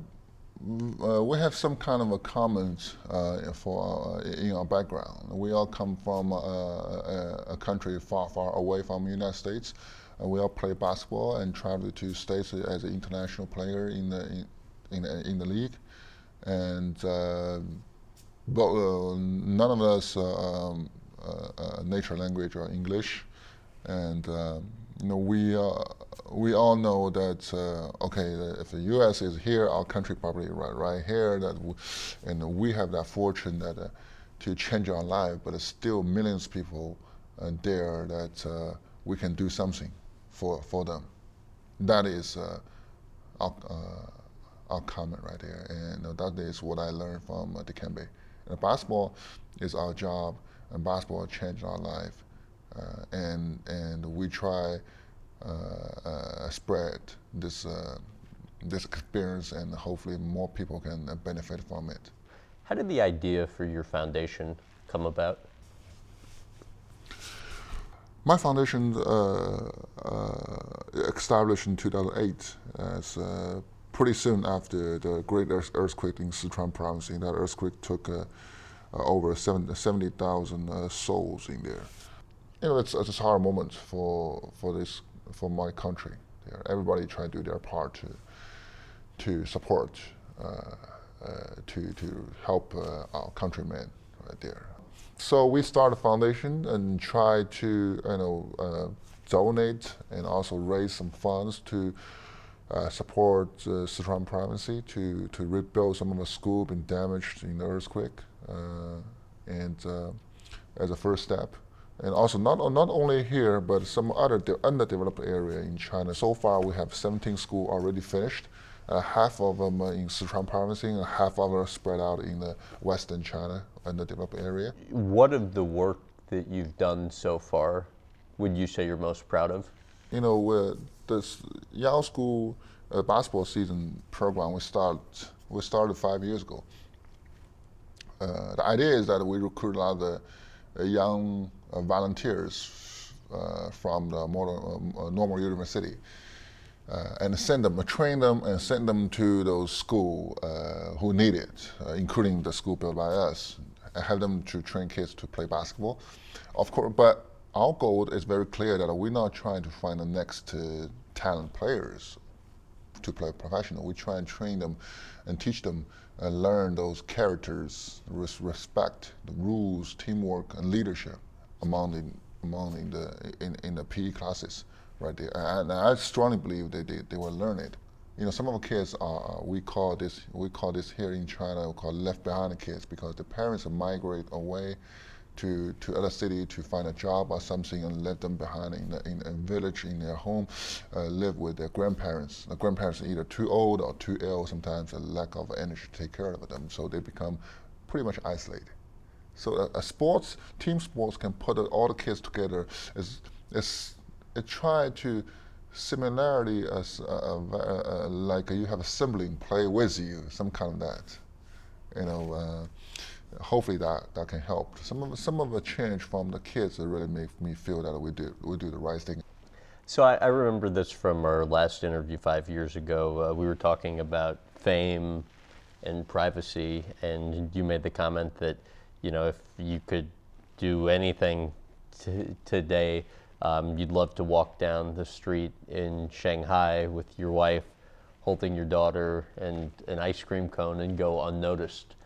uh, we have some kind of a common uh, for uh, in our background. We all come from uh, a, a, country far, far away from the United States. we all play basketball and travel to states as an international player in the in, in, in the league, and uh, but uh, none of us um, nature language or English, and um, you know, we uh, we all know that uh, okay, if the U.S. is here, our country probably right right here. That we, and we have that fortune that uh, to change our life, but there's still millions of people uh, there that uh, we can do something for for them. That is uh, our our comment right there, and that is what I learned from uh, Dikembe. And basketball is our job, and basketball changed our life. Uh, and and we try uh, uh, spread this this experience, and hopefully more people can benefit from it. How did the idea for your foundation come about? My foundation uh, uh, established in 2008 as uh, pretty soon after the great earthquake in Sichuan province. That earthquake took over 70,000 souls in there you know, it's, it's a hard moment for for this for my country. Everybody try to do their part to to support, uh, uh, to to help uh, our countrymen right there. So we started a foundation and try to you know uh, donate and also raise some funds to uh, support uh, Sichuan province to, to rebuild some of the school been damaged in the earthquake and as a first step and also not, not only here but some other de- underdeveloped area in China. So far we have 17 schools already finished. Uh, half of them in Sichuan province and half of them are spread out in the western China underdeveloped area. What of the work that you've done so far would you say you're most proud of? You know, with this Yao School uh, basketball season program we started we started five years ago. Uh, the idea is that we recruit a lot of the uh, young uh, volunteers uh, from the uh, normal university and send them, train them, and send them to those schools who need it, including the school built by us, and have them to train kids to play basketball. Of course, but our goal is very clear that we're not trying to find the next uh, talent players to play professional. We try and train them and teach them and learn those characters, res- respect, the rules, teamwork, and leadership among the among in the in, in the PE classes right there. And I strongly believe that they, they will learn it. You know, some of the kids are we call this we call this here in China we call left behind kids because the parents migrate away to, to other city to find a job or something and left them behind in, a, in a village in their home, uh, live with their grandparents. The grandparents are either too old or too ill, sometimes a lack of energy to take care of them, so they become pretty much isolated. So a, a sports, team sports can put all the kids together. It's, it's, it try to similarity as uh, uh, uh, like you have a sibling play with you, some kind of that. You know, hopefully that, that can help. Some of some of the change from the kids really make me feel that we do we do the right thing. So I, I remember this from our last interview five years ago. Uh, we were talking about fame and privacy, and you made the comment that you know if you could do anything t- today, um, you'd love to walk down the street in Shanghai with your wife, holding your daughter and an ice cream cone, and go unnoticed.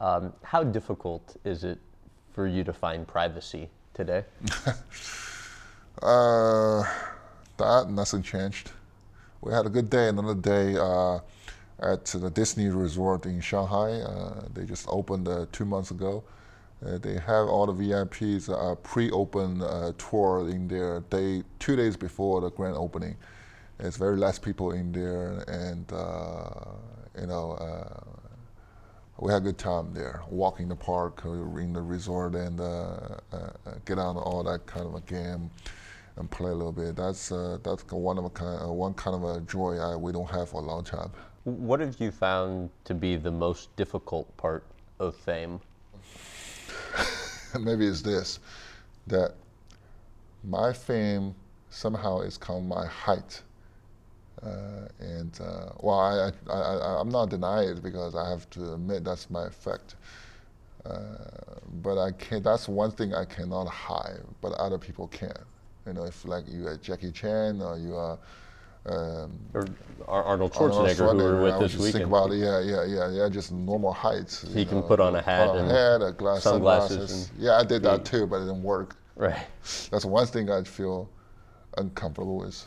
Um, how difficult is it for you to find privacy today? uh, that nothing changed. We had a good day. Another day uh, at the Disney Resort in Shanghai. Uh, they just opened uh, two months ago. Uh, they have all the VIPs uh, pre-open tour in there day two days before the grand opening. It's very less people in there, and you know we had a good time there, walking the park, uh, in the resort, and uh, uh, get on all that kind of a game and play a little bit. That's uh, that's one of a kind, uh, one kind of a joy I, we don't have for a long time. What have you found to be the most difficult part of fame? Maybe it's this, that my fame somehow is come my height. Uh, and uh, well, I, I, I, am not denying it because I have to admit that's my effect. Uh, but I can That's one thing I cannot hide, but other people can. You know, if like you are Jackie Chan or you are. Um, or Arnold Schwarzenegger, Arnold Schwarzenegger, who we were with I this weekend. Think about it, yeah, yeah, yeah, yeah, just normal heights. He can know, put on a hat on and a hat, a glass, sunglasses. sunglasses. yeah, I did that too, but it didn't work. Right. That's one thing I feel uncomfortable with.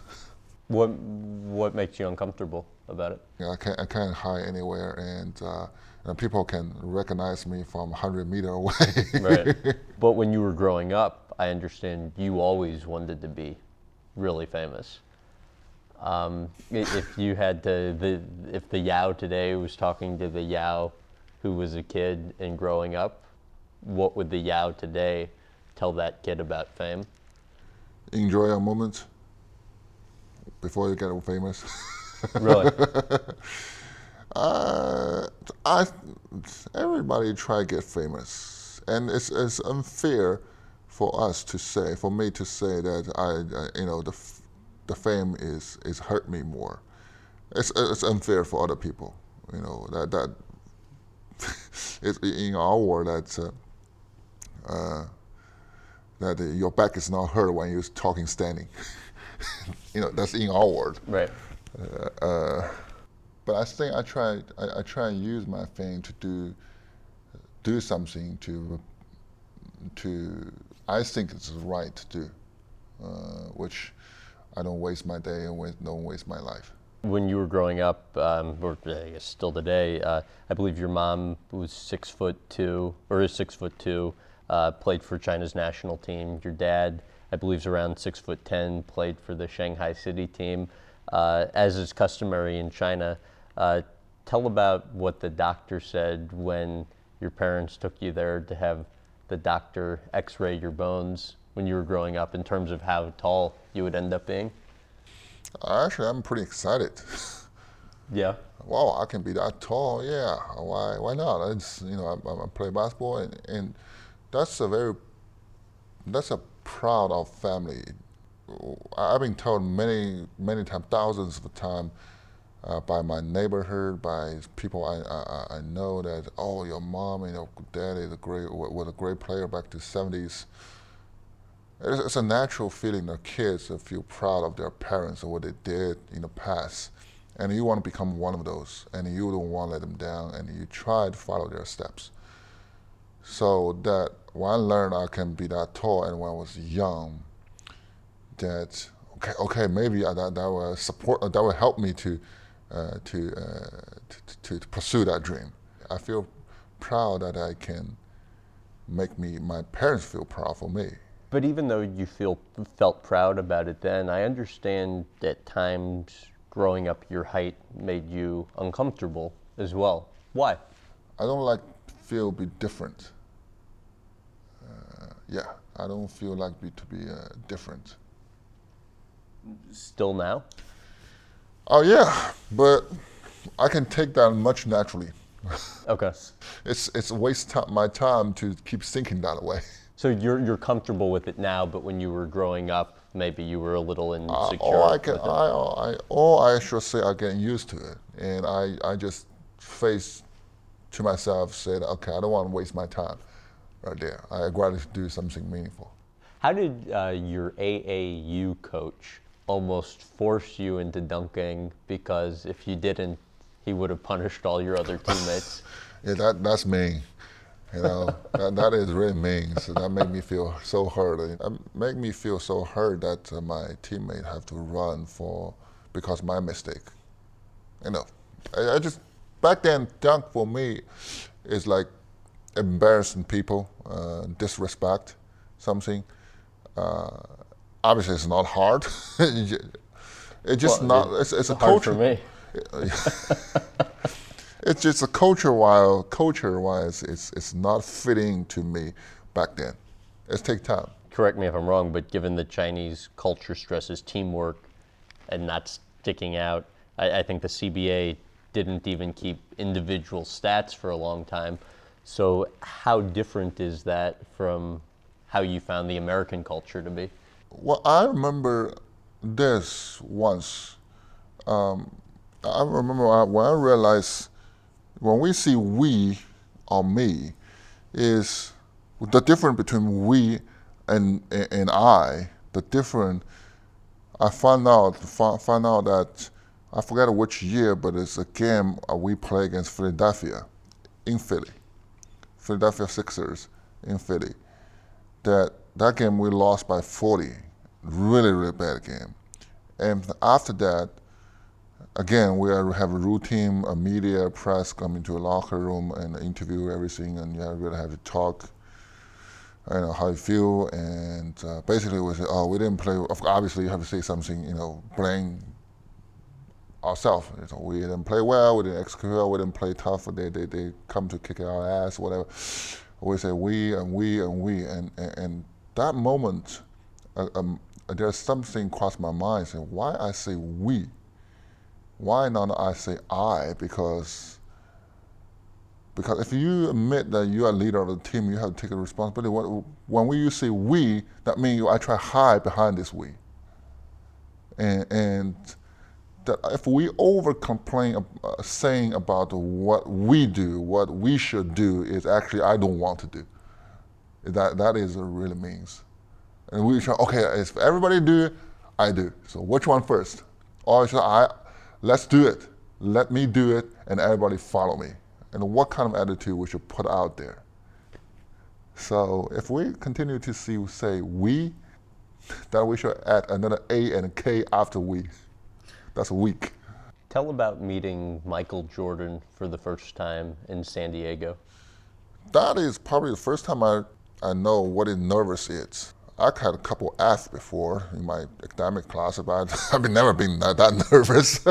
What what makes you uncomfortable about it? Yeah, I can't I can't hide anywhere, and, uh, and people can recognize me from 100 meter away. right. But when you were growing up, I understand you always wanted to be really famous. Um, if you had to, the if the Yao today was talking to the Yao who was a kid and growing up, what would the Yao today tell that kid about fame? Enjoy our moments before you get famous. Really? uh, I everybody try to get famous, and it's it's unfair for us to say, for me to say that I, I you know the the fame is is hurt me more. It's it's unfair for other people, you know that that it's in our world that uh, uh, that your back is not hurt when you're talking standing. you know, that's in our world. Right. Uh, uh, but I think I try, I, I, try and use my fame to do, do something to to I think it's right to do, uh, which I don't waste my day and don't waste my life. When you were growing up, um, or I guess still today, uh, I believe your mom was six foot two, or is six foot two, uh, played for China's national team. Your dad, I believe, is around six foot ten, played for the Shanghai City team. Uh, as is customary in China, uh, tell about what the doctor said when your parents took you there to have the doctor x-ray your bones when you were growing up in terms of how tall you would end up being? Actually, I'm pretty excited. Yeah. Wow, I can be that tall. Yeah, why? Why not? It's you know, I, I play basketball, and, and that's a very that's a proud of family. I've been told many many times, thousands of times, uh, by my neighborhood, by people I, I, I know that oh your mom and your dad is a great was a great player back to the 70s. It's, it's a natural feeling that kids feel proud of their parents and what they did in the past, and you want to become one of those, and you don't want to let them down, and you try to follow their steps. So that when I learned I can be that tall, and when I was young, that okay, okay, maybe that that will support that will help me to uh, to, uh, to, to pursue that dream. I feel proud that I can make me my parents feel proud for me. But even though you feel felt proud about it then, I understand that times growing up your height made you uncomfortable as well. Why? I don't like feel be different. Yeah, I don't feel like be to be uh, different. Still now? Oh yeah, but I can take that much naturally. Okay. it's it's a waste my time to keep thinking that way. So you're you're comfortable with it now, but when you were growing up, maybe you were a little insecure. Uh, all I can, I, I, all I should say, I get used to it, and I, I just face to myself, said, okay, I don't want to waste my time, right there. I'd rather do something meaningful. How did uh, your AAU coach almost force you into dunking because if you didn't, he would have punished all your other teammates. yeah, that that's mean. You know, that, that is really mean. So that made me feel so hurt. It made me feel so hurt that uh, my teammate have to run for because my mistake. You know, I, I, just back then dunk for me is like embarrassing people, uh, disrespect something. Uh, obviously it's not hard. it's just well, not. It's, it's a hard culture. for me. it's just a culture while culture wise it's it's not fitting to me back then. It's take time. Correct me if I'm wrong, but given the Chinese culture stresses teamwork and not sticking out, I, I think the CBA didn't even keep individual stats for a long time. So how different is that from how you found the American culture to be? Well, I remember this once. Um, I remember when I realized when we see we or me is the difference between we and and I. The difference I found out found out that I forget which year, but it's a game we play against Philadelphia in Philly, Philadelphia Sixers in Philly. That that game we lost by 40 really, really bad game. And after that, again, we have a routine, a media, press come into a locker room and interview everything, and you really have to talk. You know how you feel, and uh, basically we say, oh, we didn't play. Obviously, you have to say something, you know, blame ourselves. We didn't play well, we didn't execute well, we didn't play tough. They they, they come to kick our ass, whatever. We say we and we and we, and and, and that moment, uh, um, there's something crossed my mind saying, why I say we? Why not I say I? Because because if you admit that you are leader of the team, you have to take the responsibility. When we say we, that means I try to hide behind this we. And, and that if we over complain uh, saying about what we do, what we should do, is actually I don't want to do. That that is what it really means. And we try, okay, if everybody do I do. So which one first? Or should I, let's do it. Let me do it and everybody follow me. And what kind of attitude we should put out there. So if we continue to see, say, we, then we should add another A and K after we. That's a week. Tell about meeting Michael Jordan for the first time in San Diego. That is probably the first time I, I know what is nervous is. I had a couple F's before in my academic class, but I've never been that, that nervous.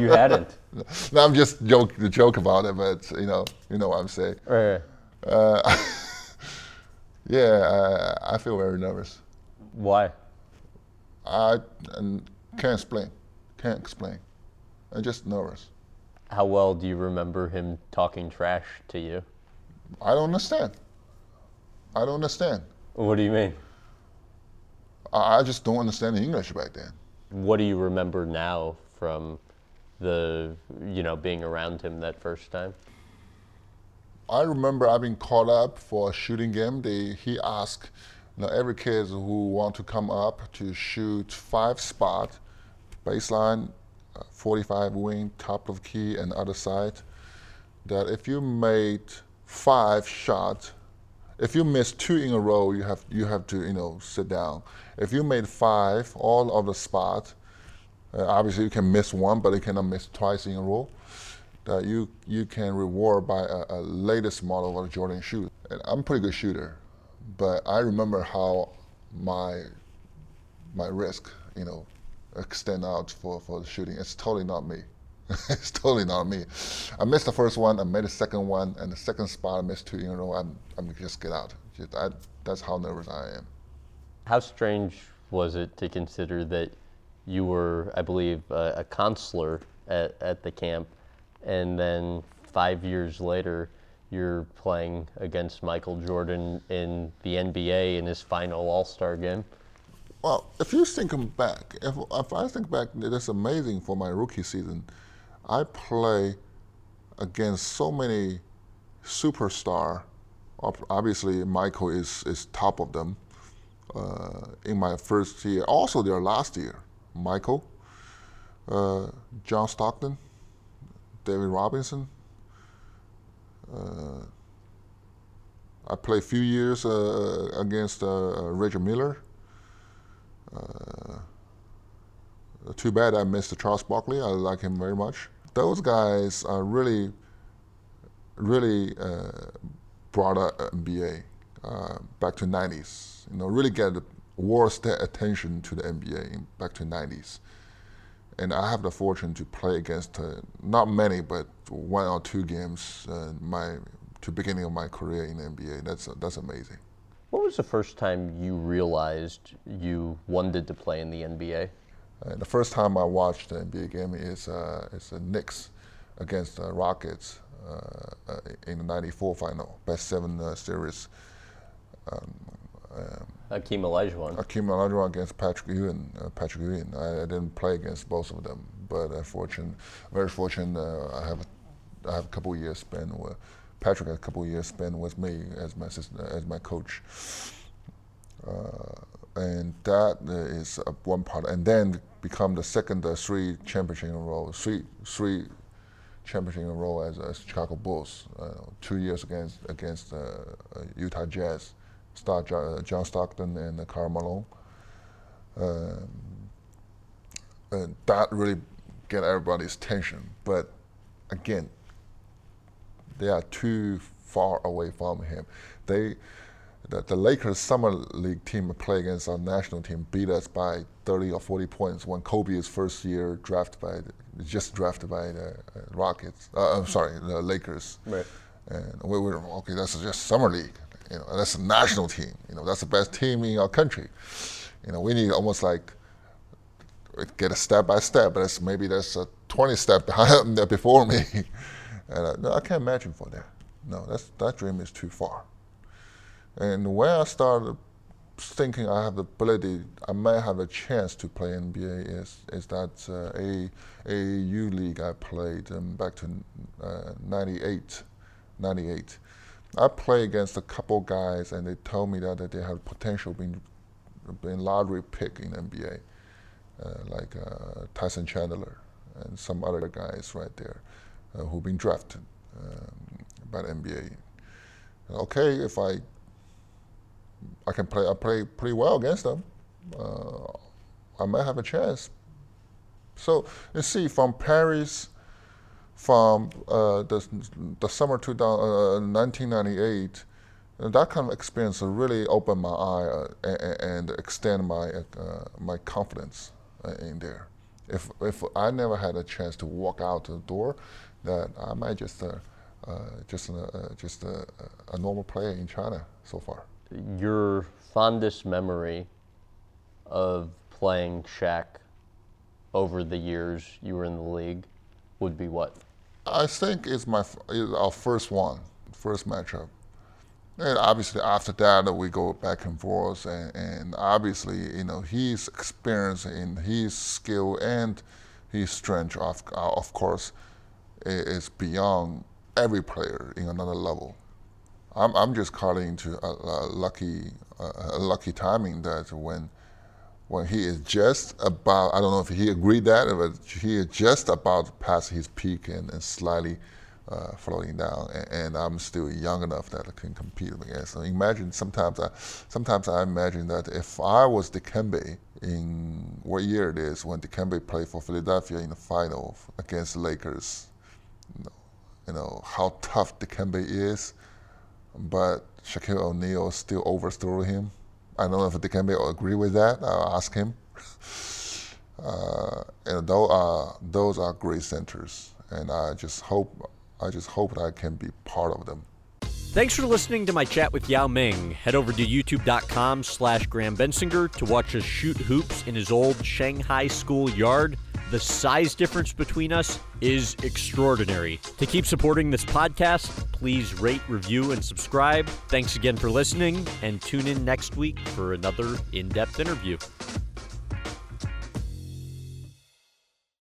you hadn't. no, I'm just joke the joke about it, but you know, you know what I'm saying. Right. Uh, yeah, I, I feel very nervous. Why? I can't explain. Can't explain. I'm just nervous. How well do you remember him talking trash to you? I don't understand. I don't understand. What do you mean? I just don't understand English back then. What do you remember now from the, you know, being around him that first time? I remember I've been called up for a shooting game. They, he asked you know, every kid who want to come up to shoot five spot, baseline, uh, 45 wing, top of key, and other side. That if you made five shots, if you miss two in a row, you have you have to you know sit down. If you made five, all of the spots, uh, obviously you can miss one, but you cannot miss twice in a row. That you you can reward by a, a latest model of a Jordan shoe. And I'm a pretty good shooter, but I remember how my my risk, you know, extend out for, for the shooting. It's totally not me. it's totally not me. I missed the first one, I made the second one, and the second spot I missed two in a row. I'm, I'm just get out. Just, I, that's how nervous I am. How strange was it to consider that you were, I believe, a counselor at, at the camp, and then five years later, you're playing against Michael Jordan in the NBA in his final All Star game? Well, if you think back, if, if I think back, it's amazing for my rookie season. I play against so many superstar. Obviously, Michael is, is top of them uh, in my first year. Also, their last year, Michael, uh, John Stockton, David Robinson. Uh, I played a few years uh, against uh, Reggie Miller. Uh, too bad I missed Charles Barkley. I like him very much those guys are really, really uh, brought up NBA uh, back to 90s. You know, really get worst attention to the NBA back to 90s. And I have the fortune to play against uh, not many, but one or two games uh, my to beginning of my career in NBA. That's that's amazing. What was the first time you realized you wanted to play in the NBA? Uh, the first time I watched the NBA game is uh, is the Knicks against the Rockets uh, uh in the '94 final, best seven uh, series. Um, um, Hakeem Olajuwon. Hakeem Olajuwon against Patrick Ewing. Uh, Patrick Ewing. I, I, didn't play against both of them, but uh, fortunate, very fortunate. I have I have a couple years spent with Patrick. Had a couple years spent with me as my as my coach and that is one part. And then become the second uh, three championship in a row, three three championship in a row as, as Chicago Bulls. Uh, two years against against uh, uh Utah Jazz, star uh, John Stockton and Karl Malone. Um, and that really get everybody's attention. But again, they are too far away from him. They the, the Lakers summer league team play against our national team beat us by 30 or 40 points when Kobe is first year drafted by the, just drafted by the uh, Rockets. Uh, I'm sorry, the Lakers. Right. And we were okay. That's just summer league. You know, that's a national team. You know, that's the best team in our country. You know, we need almost like get a step by step, but maybe there's a 20 step behind before me. And no, I can't imagine for that. No, that's that dream is too far. And when I started thinking I have the ability, I might have a chance to play NBA is is that uh, a AAU league I played um, back to uh, 98, 98. I played against a couple guys and they told me that, that they had potential being being lottery pick in NBA, uh, like uh, Tyson Chandler and some other guys right there who've been drafted um, by the NBA. Okay, if I I can play. I play pretty well against them. Uh, I might have a chance. So you see, from Paris, from uh, the, the summer 2000, uh, 1998, that kind of experience really opened my eye uh, and, and extend my uh, my confidence uh, in there. If if I never had a chance to walk out the door, that I might just uh, uh just uh, uh, just a, a normal player in China so far. Your fondest memory of playing Shaq over the years you were in the league would be what? I think it's my it's our first one, first matchup. And obviously after that we go back and forth and, and obviously, you know, his experience and his skill and his strength of, of course is beyond every player in another level. I'm, I'm just calling into a, a lucky a lucky timing that when when he is just about, I don't know if he agreed that, but he is just about past his peak and, and slightly uh, floating down, and, and, I'm still young enough that I can compete against. So imagine sometimes I, sometimes I imagine that if I was Dikembe in what year it is when Dikembe played for Philadelphia in the final against the Lakers, you know how tough Dikembe is, but Shaquille O'Neal still overthrew him I don't know if Dikembe will agree with that. I'll ask him. Uh, and those are, those are great centers, and I just hope I just hope that I can be part of them. Thanks for listening to my chat with Yao Ming. Head over to youtube.com slash Graham Bensinger to watch us shoot hoops in his old Shanghai school yard. The size difference between us is extraordinary. To keep supporting this podcast, please rate, review, and subscribe. Thanks again for listening, and tune in next week for another in depth interview.